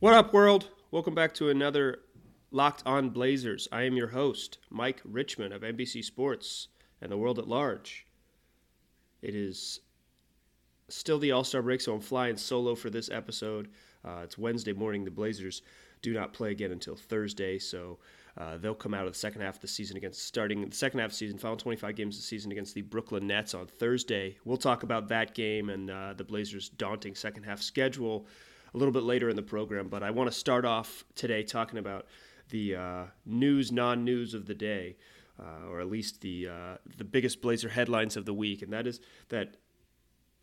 What up, world? Welcome back to another Locked On Blazers. I am your host, Mike Richman of NBC Sports and the world at large. It is still the All Star break, so I'm flying solo for this episode. Uh, it's Wednesday morning. The Blazers do not play again until Thursday, so uh, they'll come out of the second half of the season against starting the second half of the season, final 25 games of the season against the Brooklyn Nets on Thursday. We'll talk about that game and uh, the Blazers' daunting second half schedule a little bit later in the program. But I want to start off today talking about the uh, news, non-news of the day, uh, or at least the uh, the biggest Blazer headlines of the week, and that is that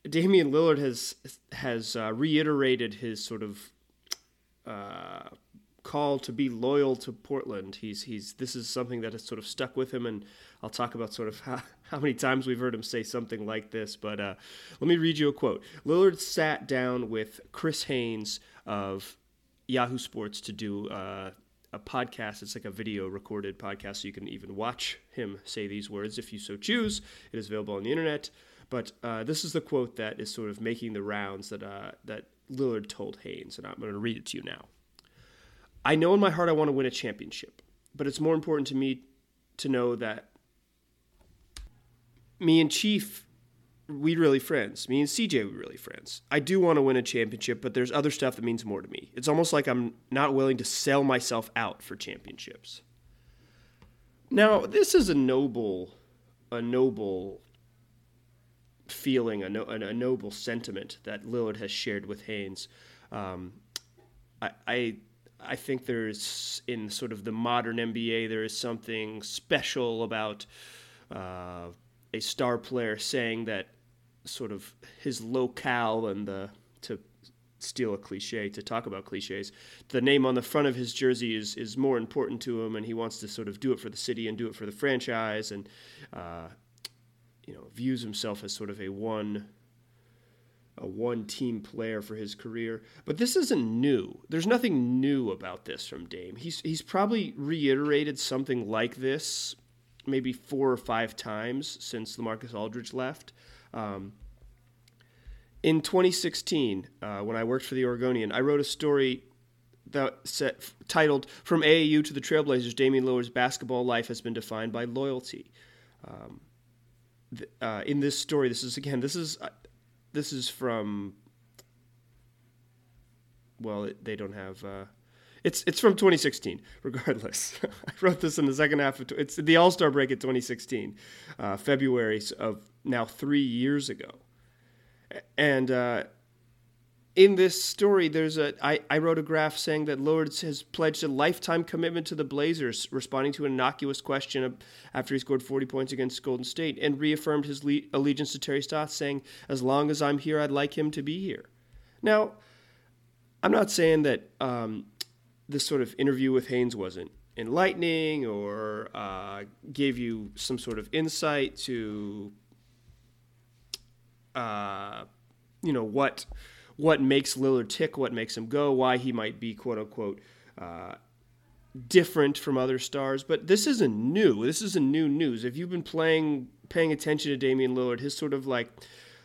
Damian Lillard has has uh, reiterated his sort of uh, call to be loyal to Portland. He's he's this is something that has sort of stuck with him, and I'll talk about sort of how, how many times we've heard him say something like this. But uh, let me read you a quote. Lillard sat down with Chris Haynes of Yahoo Sports to do. Uh, a podcast. It's like a video recorded podcast, so you can even watch him say these words if you so choose. It is available on the internet. But uh, this is the quote that is sort of making the rounds that uh, that Lillard told Haynes, and I'm going to read it to you now. I know in my heart I want to win a championship, but it's more important to me to know that me and Chief we really friends. Me and CJ, we really friends. I do want to win a championship, but there's other stuff that means more to me. It's almost like I'm not willing to sell myself out for championships. Now, this is a noble, a noble feeling, a, no, a noble sentiment that Lillard has shared with Haynes. Um, I, I, I think there's in sort of the modern NBA there is something special about uh, a star player saying that sort of his locale and the to steal a cliche to talk about cliches the name on the front of his jersey is is more important to him and he wants to sort of do it for the city and do it for the franchise and uh, you know views himself as sort of a one a one team player for his career. But this isn't new. There's nothing new about this from Dame. He's he's probably reiterated something like this maybe four or five times since LaMarcus Aldridge left. Um, in 2016, uh, when I worked for the Oregonian, I wrote a story that set, titled "From AAU to the Trailblazers: Damian Lillard's basketball life has been defined by loyalty." Um, th- uh, in this story, this is again, this is uh, this is from. Well, it, they don't have. Uh, it's it's from 2016. Regardless, I wrote this in the second half of it's the All Star break in 2016, uh, February of now three years ago, and uh, in this story, there's a I, I wrote a graph saying that Lillard has pledged a lifetime commitment to the Blazers, responding to an innocuous question after he scored 40 points against Golden State, and reaffirmed his le- allegiance to Terry Stotts, saying, "As long as I'm here, I'd like him to be here." Now, I'm not saying that um, this sort of interview with Haynes wasn't enlightening or uh, gave you some sort of insight to, uh, you know, what what makes Lillard tick, what makes him go, why he might be quote unquote uh, different from other stars. But this isn't new. This isn't new news. If you've been playing, paying attention to Damian Lillard, his sort of like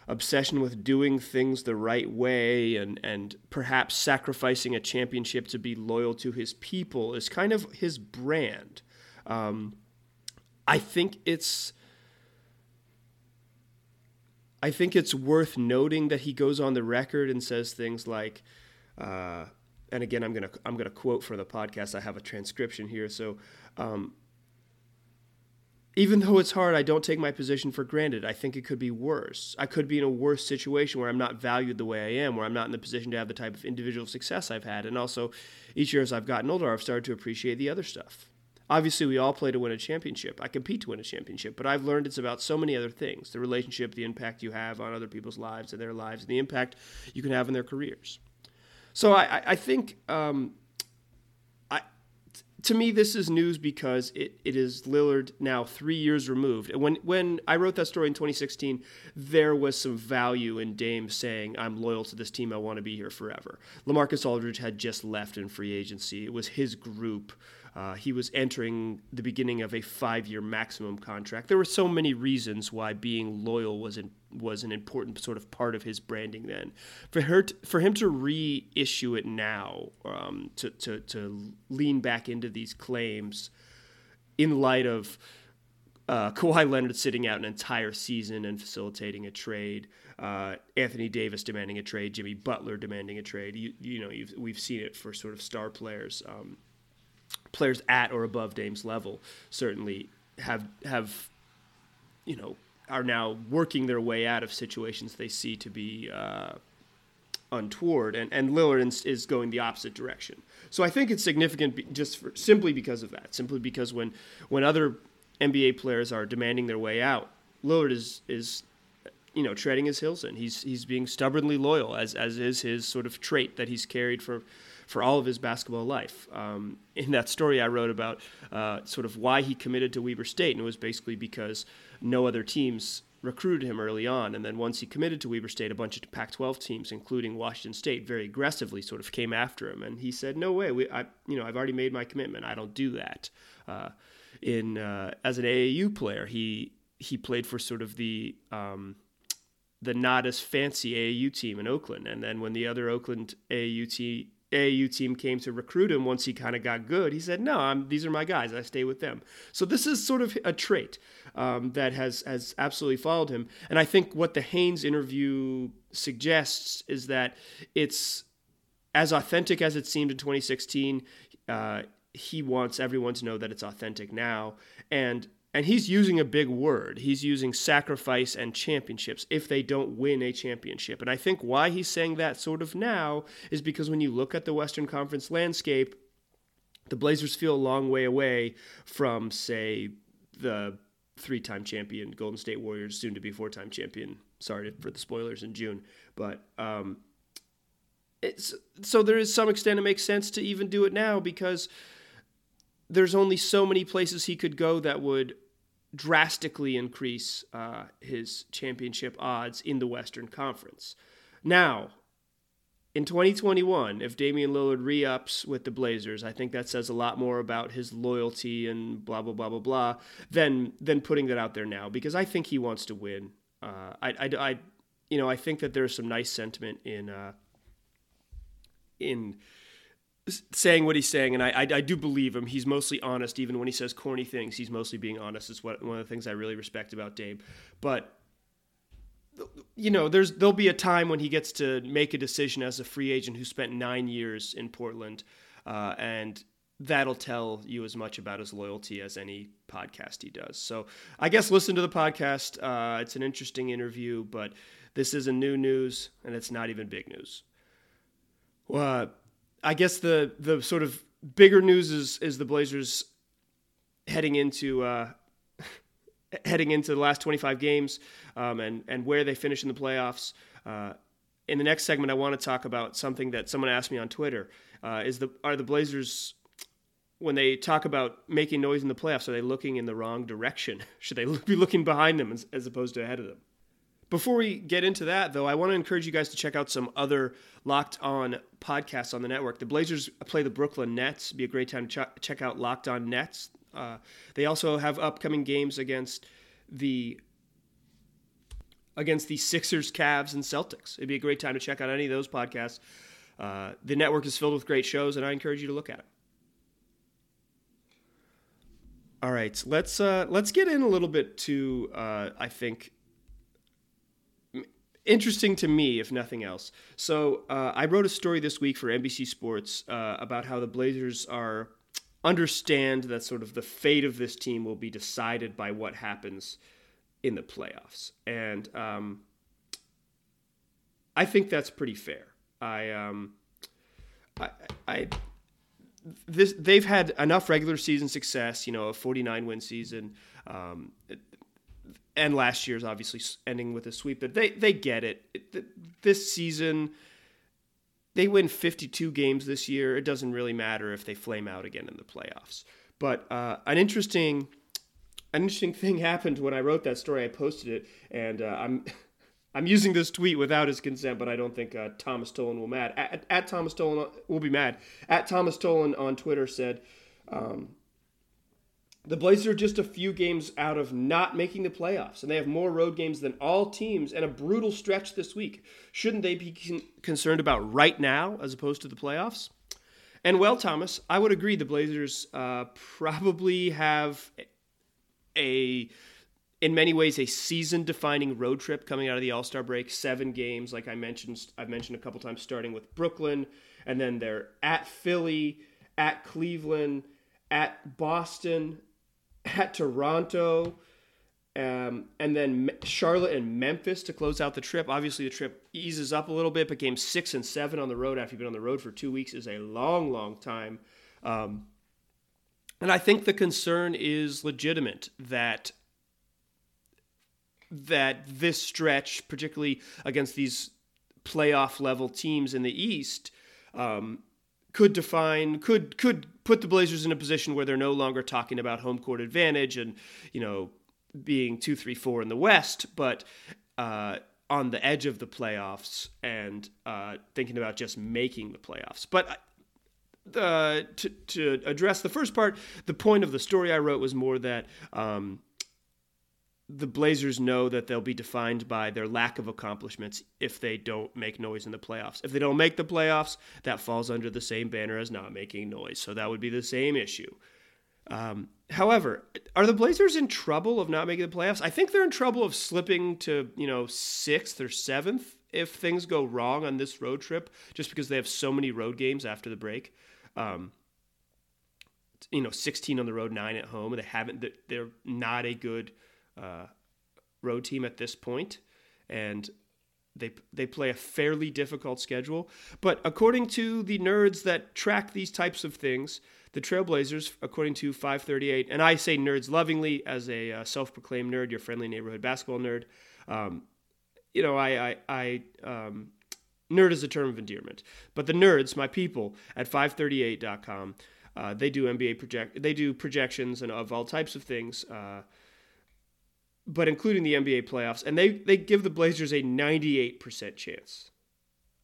obsession with doing things the right way and, and perhaps sacrificing a championship to be loyal to his people is kind of his brand. Um, I think it's. I think it's worth noting that he goes on the record and says things like, uh, and again, I'm gonna I'm gonna quote for the podcast. I have a transcription here, so um, even though it's hard, I don't take my position for granted. I think it could be worse. I could be in a worse situation where I'm not valued the way I am, where I'm not in the position to have the type of individual success I've had. And also, each year as I've gotten older, I've started to appreciate the other stuff. Obviously, we all play to win a championship. I compete to win a championship, but I've learned it's about so many other things the relationship, the impact you have on other people's lives and their lives, and the impact you can have in their careers. So I, I think um, to me, this is news because it, it is Lillard now three years removed. When when I wrote that story in 2016, there was some value in Dame saying, "I'm loyal to this team. I want to be here forever." LaMarcus Aldridge had just left in free agency. It was his group. Uh, he was entering the beginning of a five-year maximum contract. There were so many reasons why being loyal was in, was an important sort of part of his branding then. For her, for him to reissue it now, um, to, to to lean back into these claims, in light of uh, Kawhi Leonard sitting out an entire season and facilitating a trade, uh, Anthony Davis demanding a trade, Jimmy Butler demanding a trade. You, you know, we've seen it for sort of star players, um, players at or above Dame's level. Certainly have have, you know, are now working their way out of situations they see to be uh, untoward, and and Lillard is going the opposite direction. So I think it's significant just for, simply because of that. Simply because when when other NBA players are demanding their way out, Lillard is is you know treading his heels in. He's he's being stubbornly loyal, as as is his sort of trait that he's carried for for all of his basketball life. Um, in that story I wrote about uh, sort of why he committed to Weber State, and it was basically because no other teams recruited him early on, and then once he committed to Weber State, a bunch of Pac-12 teams, including Washington State, very aggressively sort of came after him, and he said, "No way, we, I, you know, I've already made my commitment. I don't do that." Uh, in uh, as an AAU player, he he played for sort of the um, the not as fancy AAU team in Oakland, and then when the other Oakland AAU team AAU team came to recruit him once he kind of got good, he said, "No, I'm, these are my guys. I stay with them." So this is sort of a trait um, that has has absolutely followed him. And I think what the Haynes interview suggests is that it's as authentic as it seemed in 2016. Uh, he wants everyone to know that it's authentic now, and and he's using a big word. He's using sacrifice and championships if they don't win a championship. And I think why he's saying that sort of now is because when you look at the Western Conference landscape, the Blazers feel a long way away from, say, the three time champion Golden State Warriors, soon to be four time champion. Sorry for the spoilers in June. But um, it's, so there is some extent it makes sense to even do it now because there's only so many places he could go that would drastically increase uh, his championship odds in the Western Conference. Now, in 2021, if Damian Lillard re ups with the Blazers, I think that says a lot more about his loyalty and blah, blah, blah, blah, blah, than, than putting that out there now because I think he wants to win. Uh, I, I, I, you know, I think that there's some nice sentiment in, uh, in, saying what he's saying, and I, I, I do believe him. He's mostly honest, even when he says corny things. He's mostly being honest. It's what one of the things I really respect about Dame. But you know, there's there'll be a time when he gets to make a decision as a free agent who spent nine years in Portland, uh, and that'll tell you as much about his loyalty as any podcast he does. So I guess listen to the podcast. Uh, it's an interesting interview, but this isn't new news, and it's not even big news. Uh, I guess the the sort of bigger news is is the Blazers heading into uh, heading into the last 25 games um, and and where they finish in the playoffs. Uh, in the next segment, I want to talk about something that someone asked me on Twitter: uh, is the are the Blazers when they talk about making noise in the playoffs, are they looking in the wrong direction? Should they be looking behind them as, as opposed to ahead of them? Before we get into that, though, I want to encourage you guys to check out some other Locked On podcasts on the network. The Blazers play the Brooklyn Nets. It'd be a great time to ch- check out Locked On Nets. Uh, they also have upcoming games against the against the Sixers, Cavs, and Celtics. It'd be a great time to check out any of those podcasts. Uh, the network is filled with great shows, and I encourage you to look at it. All right, let's uh, let's get in a little bit to uh, I think interesting to me, if nothing else. So uh, I wrote a story this week for NBC Sports uh, about how the Blazers are understand that sort of the fate of this team will be decided by what happens in the playoffs, and um, I think that's pretty fair. I, um, I, I this they've had enough regular season success, you know, a 49 win season. Um, and last year's obviously ending with a sweep. But they they get it. This season, they win 52 games this year. It doesn't really matter if they flame out again in the playoffs. But uh, an interesting an interesting thing happened when I wrote that story. I posted it, and uh, I'm. I'm using this tweet without his consent, but I don't think uh, Thomas Tolan will mad. At, at, Thomas Tolan will be mad. At Thomas Tolan on Twitter said, um, the Blazers are just a few games out of not making the playoffs, and they have more road games than all teams and a brutal stretch this week. Shouldn't they be con- concerned about right now as opposed to the playoffs? And well, Thomas, I would agree the Blazers uh, probably have a, in many ways, a season-defining road trip coming out of the All Star break. Seven games, like I mentioned, I've mentioned a couple times, starting with Brooklyn, and then they're at Philly, at Cleveland, at Boston, at Toronto, um, and then Charlotte and Memphis to close out the trip. Obviously, the trip eases up a little bit, but games six and seven on the road after you've been on the road for two weeks is a long, long time. Um, and I think the concern is legitimate that that this stretch, particularly against these playoff level teams in the East, um, could define could could put the Blazers in a position where they're no longer talking about home court advantage and you know being two three four in the West, but uh, on the edge of the playoffs and uh, thinking about just making the playoffs. But uh, to to address the first part, the point of the story I wrote was more that. Um, the Blazers know that they'll be defined by their lack of accomplishments if they don't make noise in the playoffs. If they don't make the playoffs, that falls under the same banner as not making noise. So that would be the same issue. Um, however, are the Blazers in trouble of not making the playoffs? I think they're in trouble of slipping to, you know, sixth or seventh if things go wrong on this road trip, just because they have so many road games after the break. Um, you know, 16 on the road, nine at home. They haven't, they're not a good uh, road team at this point, and they they play a fairly difficult schedule. But according to the nerds that track these types of things, the Trailblazers, according to 538, and I say nerds lovingly as a uh, self-proclaimed nerd, your friendly neighborhood basketball nerd. Um, you know, I I, I um, nerd is a term of endearment, but the nerds, my people at 538.com, uh, they do NBA project, they do projections and of all types of things. Uh, but including the NBA playoffs, and they they give the Blazers a 98% chance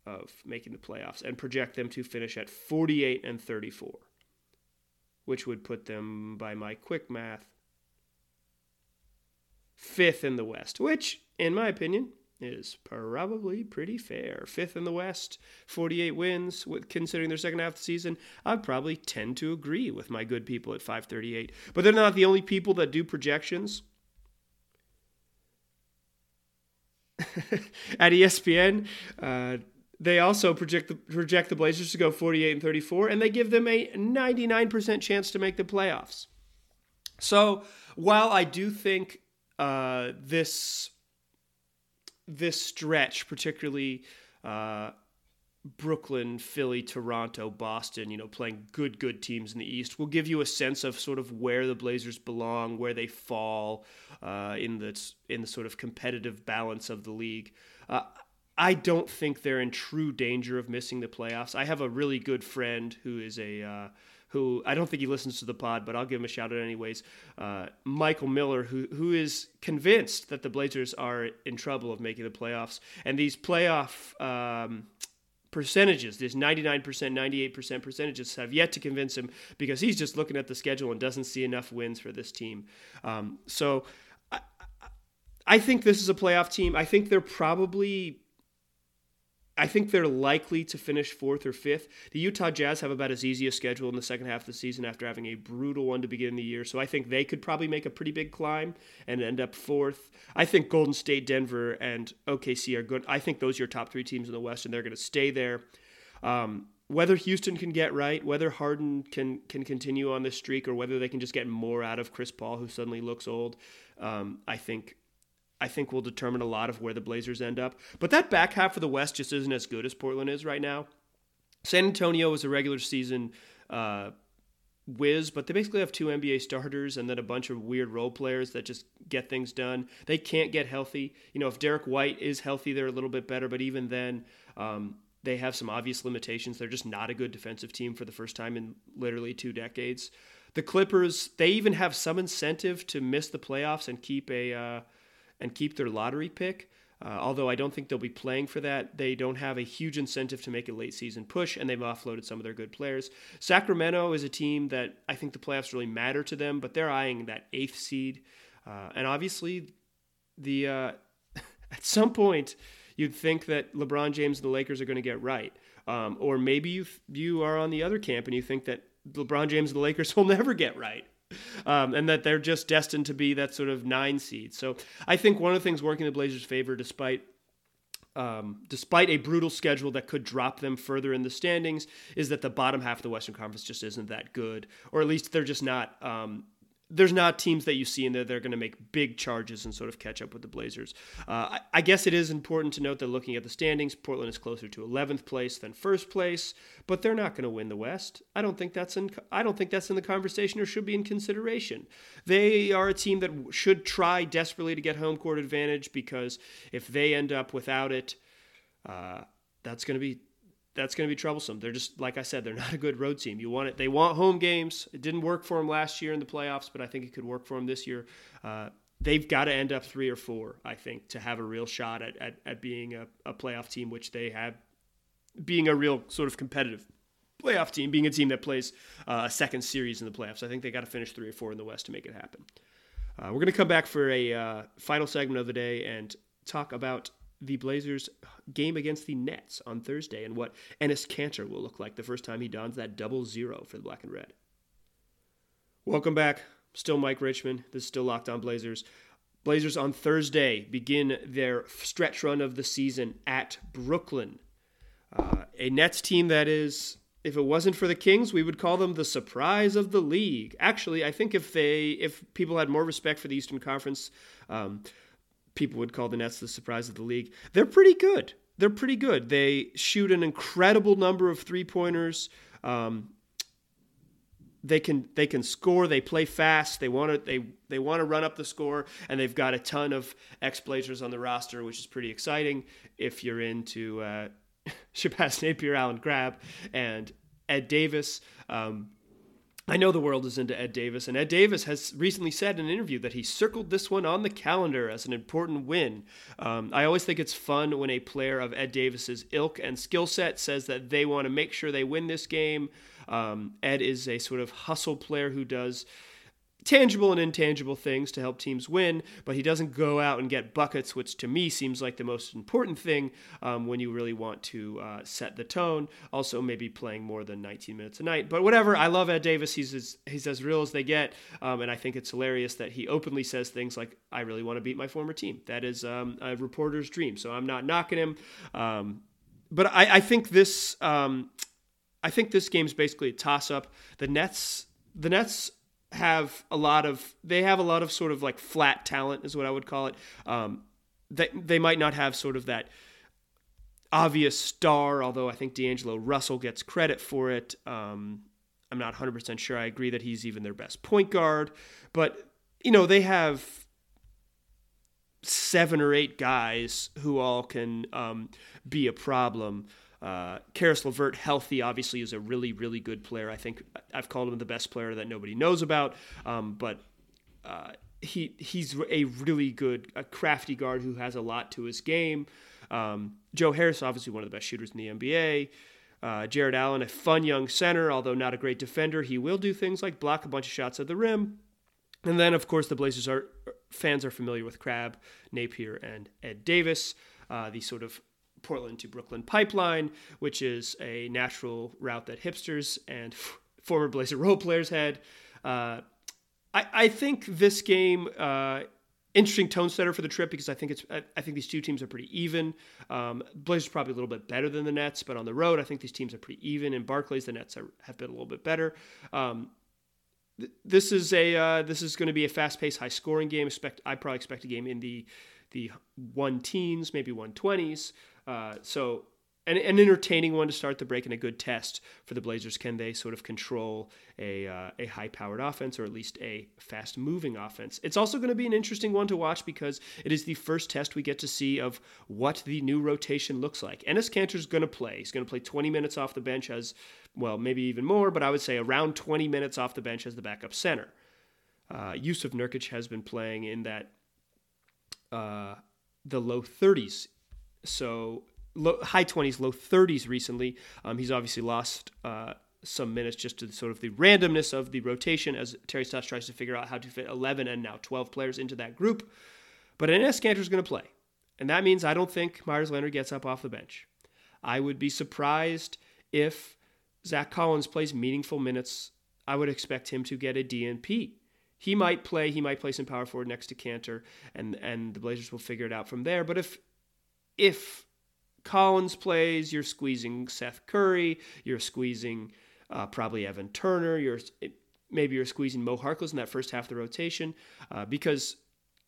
of making the playoffs and project them to finish at 48 and 34, which would put them by my quick math fifth in the West, which in my opinion is probably pretty fair. Fifth in the West, 48 wins, with considering their second half of the season. I'd probably tend to agree with my good people at 538. But they're not the only people that do projections. at ESPN. Uh, they also project the, project the Blazers to go 48 and 34, and they give them a 99% chance to make the playoffs. So while I do think uh, this this stretch, particularly uh, Brooklyn, Philly, Toronto, Boston, you know, playing good, good teams in the East will give you a sense of sort of where the Blazers belong, where they fall uh, in the in the sort of competitive balance of the league. Uh, I don't think they're in true danger of missing the playoffs. I have a really good friend who is a uh, who I don't think he listens to the pod, but I'll give him a shout out anyways. Uh, Michael Miller, who who is convinced that the Blazers are in trouble of making the playoffs, and these playoff um, percentages, these 99%, 98% percentages, have yet to convince him because he's just looking at the schedule and doesn't see enough wins for this team. Um, so I, I think this is a playoff team. I think they're probably I think they're likely to finish fourth or fifth. The Utah Jazz have about as easy a schedule in the second half of the season after having a brutal one to begin the year. So I think they could probably make a pretty big climb and end up fourth. I think Golden State, Denver, and OKC are good. I think those are your top three teams in the West, and they're going to stay there. Um, whether Houston can get right, whether Harden can can continue on this streak, or whether they can just get more out of Chris Paul, who suddenly looks old, um, I think I think will determine a lot of where the Blazers end up. But that back half of the West just isn't as good as Portland is right now. San Antonio is a regular season uh, whiz, but they basically have two NBA starters and then a bunch of weird role players that just get things done. They can't get healthy. You know, if Derrick White is healthy, they're a little bit better, but even then, um, they have some obvious limitations. They're just not a good defensive team for the first time in literally two decades. The Clippers, they even have some incentive to miss the playoffs and keep a. Uh, and keep their lottery pick. Uh, although I don't think they'll be playing for that, they don't have a huge incentive to make a late season push, and they've offloaded some of their good players. Sacramento is a team that I think the playoffs really matter to them, but they're eyeing that eighth seed, uh, and obviously, the uh, at some point you'd think that LeBron James and the Lakers are going to get right, um, or maybe you you are on the other camp and you think that LeBron James and the Lakers will never get right um, and that they're just destined to be that sort of nine seed. So I think one of the things working the Blazers' favor, despite um, despite a brutal schedule that could drop them further in the standings, is that the bottom half of the Western Conference just isn't that good, or at least they're just not um, there's not teams that you see in there that are going to make big charges and sort of catch up with the Blazers. Uh, I, I, guess it is important to note that looking at the standings, Portland is closer to 11th place than first place, but they're not going to win the West. I don't think that's in. I don't think that's in the conversation or should be in consideration. They are a team that should try desperately to get home court advantage because if they end up without it, uh, that's going to be that's going to be troublesome. They're just like I said, they're not a good road team. You want it. They want home games. It didn't work for them last year in the playoffs, but I think it could work for them this year. Uh, they've got to end up three or four, I think, to have a real shot at at, at being a, a playoff team, which they have, being a real sort of competitive playoff team, being a team that plays uh, a second series in the playoffs. I think they got to finish three or four in the West to make it happen. Uh, we're going to come back for a uh, final segment of the day and talk about the Blazers game against the Nets on Thursday and what Enes Kanter will look like the first time he dons that double zero for the black and red. Welcome back. Still Mike Richman. This is still Locked On Blazers. Blazers on Thursday begin their stretch run of the season at Brooklyn. Uh, a Nets team that is, if it wasn't for the Kings, we would call them the surprise of the league. Actually, I think if they, if people had more respect for the Eastern Conference, um, people would call the Nets the surprise of the league. They're pretty good. They're pretty good. They shoot an incredible number of three pointers. Um, they can they can score. They play fast. They want to they they want to run up the score, and they've got a ton of ex Blazers on the roster, which is pretty exciting if you're into uh, Shabazz Napier, Allen Crabbe, and Ed Davis. Um, I know the world is into Ed Davis, and Ed Davis has recently said in an interview that he circled this one on the calendar as an important win. Um, I always think it's fun when a player of Ed Davis's ilk and skill set says that they want to make sure they win this game. Um, Ed is a sort of hustle player who does tangible and intangible things to help teams win, but he doesn't go out and get buckets, which to me seems like the most important thing um, when you really want to uh, set the tone. Also, maybe playing more than 19 minutes a night, but whatever. I love Ed Davis. He's as, he's as real as they get, um, and I think it's hilarious that he openly says things like, "I really want to beat my former team." That is um, a reporter's dream. So I'm not knocking him, um, but I, I, think this. Um, I think this game's basically a toss up. The Nets, the Nets have a lot of they have a lot of sort of like flat talent is what I would call it. Um, they they might not have sort of that obvious star, although I think D'Angelo Russell gets credit for it. Um, I'm not 100% sure. I agree that he's even their best point guard, but you know they have seven or eight guys who all can um, be a problem. Uh, Caris LeVert, healthy, obviously is a really, really good player. I think I've called him the best player that nobody knows about, um, but uh, he he's a really good, a crafty guard who has a lot to his game. Um, Joe Harris, obviously one of the best shooters in the NBA. Uh, Jarrett Allen, a fun young center, although not a great defender. He will do things like block a bunch of shots at the rim. And then, of course, the Blazers are fans are familiar with Crabbe, Napier, and Ed Davis, uh, the sort of Portland to Brooklyn pipeline, which is a natural route that hipsters and f- former Blazer role players had. Uh, I, I, think this game. Uh, interesting tone setter for the trip because I think it's I think these two teams are pretty even. Um, Blazers probably a little bit better than the Nets, but on the road I think these teams are pretty even. In Barclays, the Nets are, have been a little bit better. Um, th- this is a uh, this is going to be a fast paced, high scoring game. Expect I probably expect a game in the the one teens, maybe one twenties. Uh, so an, an entertaining one to start the break and a good test for the Blazers. Can they sort of control a, uh, a high powered offense or at least a fast moving offense? It's also going to be an interesting one to watch because it is the first test we get to see of what the new rotation looks like. Enes Kanter's going to play. He's going to play 20 minutes off the bench as, well, maybe even more, but I would say around 20 minutes off the bench as the backup center. Uh, Jusuf Nurkic has been playing in that uh, the low 30s. So low, high 20s, low 30s recently. Um, he's obviously lost uh, some minutes just to sort of the randomness of the rotation as Terry Stotts tries to figure out how to fit 11 and now 12 players into that group. But Enes Kanter is going to play. And that means I don't think Meyers Leonard gets up off the bench. I would be surprised if Zach Collins plays meaningful minutes. I would expect him to get a DNP. He might play. He might play some power forward next to Kanter, and and the Blazers will figure it out from there. But if if Collins plays, you're squeezing Seth Curry, you're squeezing uh, probably Evan Turner, you're maybe you're squeezing Mo Harkless in that first half of the rotation uh, because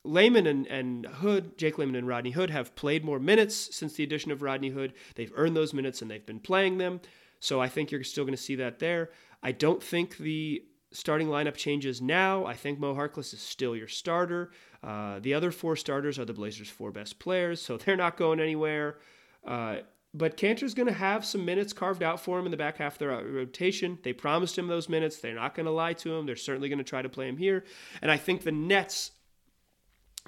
Layman and, and Hood, Jake Layman and Rodney Hood, have played more minutes since the addition of Rodney Hood. They've earned those minutes and they've been playing them. So I think you're still going to see that there. I don't think the starting lineup changes now. I think Mo Harkless is still your starter. Uh, the other four starters are the Blazers' four best players, so they're not going anywhere. Uh, but Kanter's going to have some minutes carved out for him in the back half of the rotation. They promised him those minutes. They're not going to lie to him. They're certainly going to try to play him here. And I think the Nets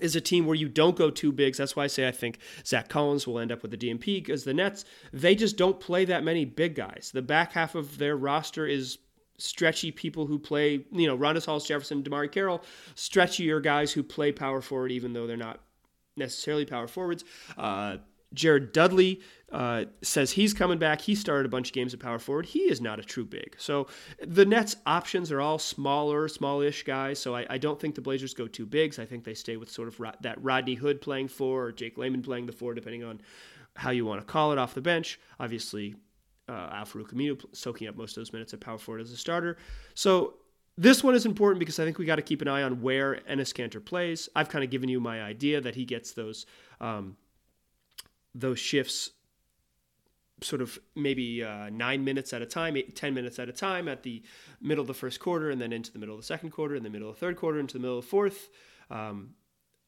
is a team where you don't go two bigs. That's why I say I think Zach Collins will end up with the DNP because the Nets, they just don't play that many big guys. The back half of their roster is stretchy people who play, you know, Rondae Hollis Jefferson, DeMarre Carroll, stretchier guys who play power forward even though they're not necessarily power forwards. Uh, Jared Dudley uh, says he's coming back. He started a bunch of games at power forward. He is not a true big. So the Nets' options are all smaller, smallish guys. So I, I don't think the Blazers go two bigs. I think they stay with sort of that Rodney Hood playing four or Jake Layman playing the four, depending on how you want to call it off the bench. Obviously, uh, Al-Farouq Aminu soaking up most of those minutes at power forward as a starter. So this one is important because I think we got to keep an eye on where Enes Kanter plays. I've kind of given you my idea that he gets those um, those shifts sort of maybe uh, nine minutes at a time, eight, 10 minutes at a time at the middle of the first quarter, and then into the middle of the second quarter, in the middle of the third quarter, into the middle of the fourth. Um,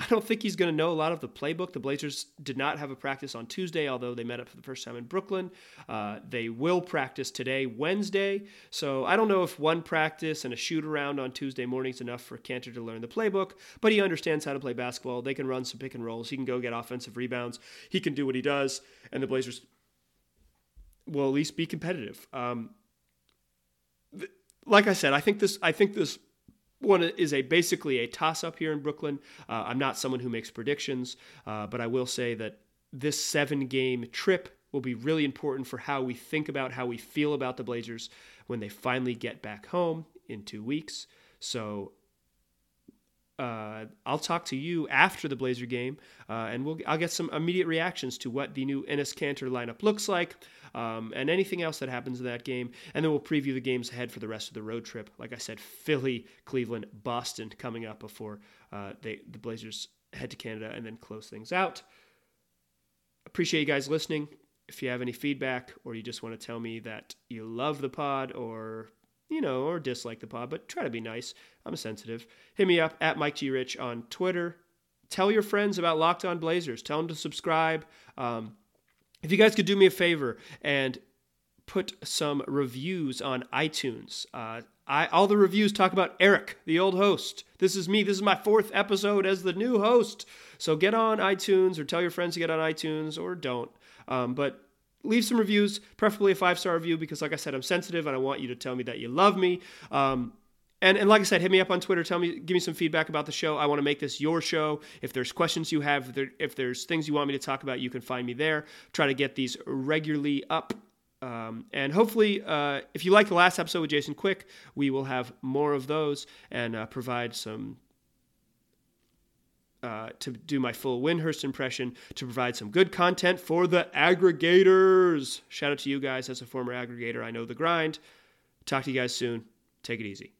I don't think he's going to know a lot of the playbook. The Blazers did not have a practice on Tuesday, although they met up for the first time in Brooklyn. Uh, they will practice today, Wednesday. So I don't know if one practice and a shoot around on Tuesday morning is enough for Kanter to learn the playbook, but he understands how to play basketball. They can run some pick and rolls. He can go get offensive rebounds. He can do what he does, and the Blazers will at least be competitive. Um, th- like I said, I think this. I think this one is a basically a toss up here in Brooklyn. Uh, I'm not someone who makes predictions, uh, but I will say that this seven game trip will be really important for how we think about how we feel about the Blazers when they finally get back home in two weeks. So uh, I'll talk to you after the Blazer game, uh, and we'll I'll get some immediate reactions to what the new Enes Kanter lineup looks like, um, and anything else that happens in that game, and then we'll preview the games ahead for the rest of the road trip. Like I said, Philly, Cleveland, Boston coming up before uh, they the Blazers head to Canada and then close things out. Appreciate you guys listening. If you have any feedback or you just want to tell me that you love the pod or you know, or dislike the pod, but try to be nice. I'm sensitive. Hit me up at Mike G. Rich on Twitter. Tell your friends about Locked On Blazers. Tell them to subscribe. Um, if you guys could do me a favor and put some reviews on iTunes. Uh, I, all the reviews talk about Eric, the old host. This is me. This is my fourth episode as the new host. So get on iTunes or tell your friends to get on iTunes or don't. Um, but leave some reviews, preferably a five star review, because like I said, I'm sensitive and I want you to tell me that you love me. Um, and, and like I said, hit me up on Twitter. Tell me, give me some feedback about the show. I want to make this your show. If there's questions you have, if, there, if there's things you want me to talk about, you can find me there. Try to get these regularly up. Um, and hopefully, uh, if you like the last episode with Jason Quick, we will have more of those and uh, provide some uh, to do my full Windhorst impression to provide some good content for the aggregators. Shout out to you guys as a former aggregator. I know the grind. Talk to you guys soon. Take it easy.